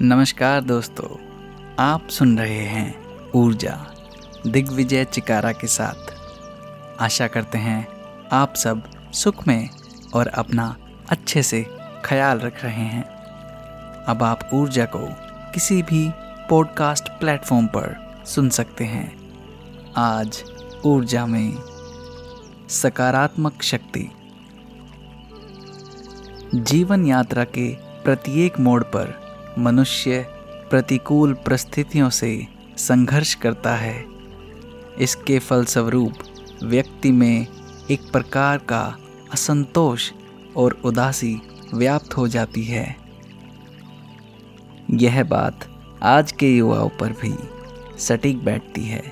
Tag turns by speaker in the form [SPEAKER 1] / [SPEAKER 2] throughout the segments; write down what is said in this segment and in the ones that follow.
[SPEAKER 1] नमस्कार दोस्तों, आप सुन रहे हैं ऊर्जा, दिग्विजय चिकारा के साथ। आशा करते हैं आप सब सुख में और अपना अच्छे से ख्याल रख रहे हैं। अब आप ऊर्जा को किसी भी पॉडकास्ट प्लेटफॉर्म पर सुन सकते हैं। आज ऊर्जा में सकारात्मक शक्ति। जीवन यात्रा के प्रत्येक मोड़ पर मनुष्य प्रतिकूल परिस्थितियों से संघर्ष करता है। इसके फलस्वरूप व्यक्ति में एक प्रकार का असंतोष और उदासी व्याप्त हो जाती है। यह बात आज के युवाओं पर भी सटीक बैठती है,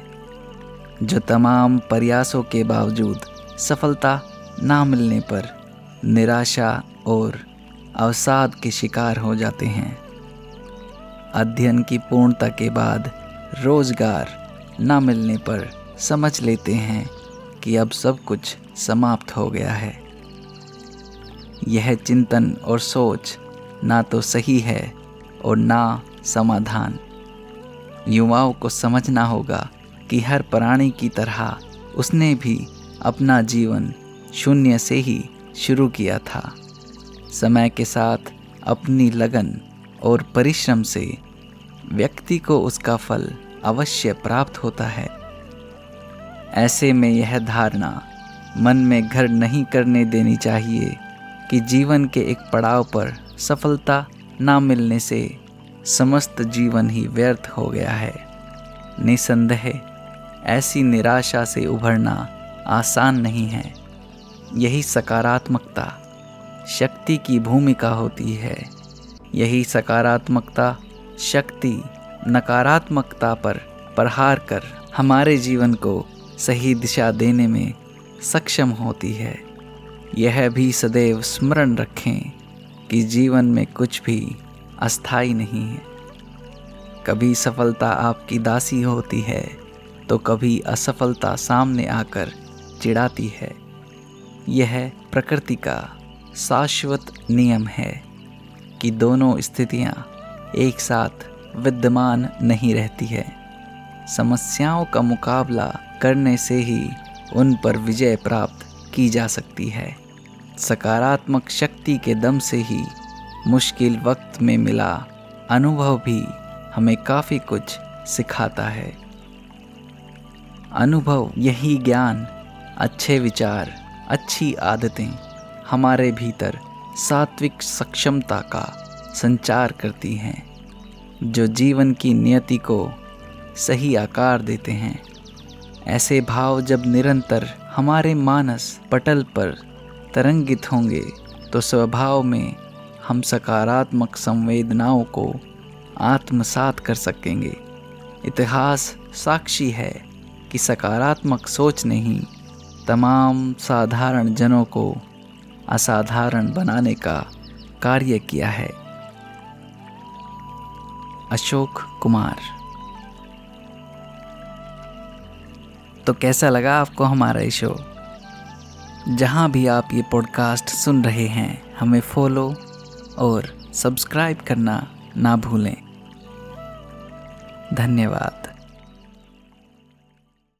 [SPEAKER 1] जो तमाम प्रयासों के बावजूद सफलता ना मिलने पर निराशा और अवसाद के शिकार हो जाते हैं। अध्ययन की पूर्णता के बाद रोज़गार न मिलने पर समझ लेते हैं कि अब सब कुछ समाप्त हो गया है। यह चिंतन और सोच ना तो सही है और ना समाधान। युवाओं को समझना होगा कि हर प्राणी की तरह उसने भी अपना जीवन शून्य से ही शुरू किया था। समय के साथ अपनी लगन और परिश्रम से व्यक्ति को उसका फल अवश्य प्राप्त होता है। ऐसे में यह धारणा मन में घर नहीं करने देनी चाहिए कि जीवन के एक पड़ाव पर सफलता ना मिलने से समस्त जीवन ही व्यर्थ हो गया है। निसंदेह, ऐसी निराशा से उभरना आसान नहीं है। यही सकारात्मकता शक्ति की भूमिका होती है। यही सकारात्मकता शक्ति नकारात्मकता पर प्रहार कर हमारे जीवन को सही दिशा देने में सक्षम होती है। यह भी सदैव स्मरण रखें कि जीवन में कुछ भी अस्थाई नहीं है। कभी सफलता आपकी दासी होती है तो कभी असफलता सामने आकर चिढ़ाती है। यह प्रकृति का शाश्वत नियम है कि दोनों स्थितियाँ एक साथ विद्यमान नहीं रहती है। समस्याओं का मुकाबला करने से ही उन पर विजय प्राप्त की जा सकती है। सकारात्मक शक्ति के दम से ही मुश्किल वक्त में मिला अनुभव भी हमें काफ़ी कुछ सिखाता है। अनुभव यही ज्ञान, अच्छे विचार, अच्छी आदतें हमारे भीतर सात्विक सक्षमता का संचार करती हैं। जो जीवन की नियति को सही आकार देते हैं। ऐसे भाव जब निरंतर हमारे मानस पटल पर तरंगित होंगे तो स्वभाव में हम सकारात्मक संवेदनाओं को आत्मसात कर सकेंगे। इतिहास साक्षी है कि सकारात्मक सोच ने ही तमाम साधारण जनों को असाधारण बनाने का कार्य किया है। अशोक कुमार। तो कैसा लगा आपको हमारा ये शो जहाँ भी आप ये पॉडकास्ट सुन रहे हैं, हमें फॉलो और सब्सक्राइब करना ना भूलें। धन्यवाद।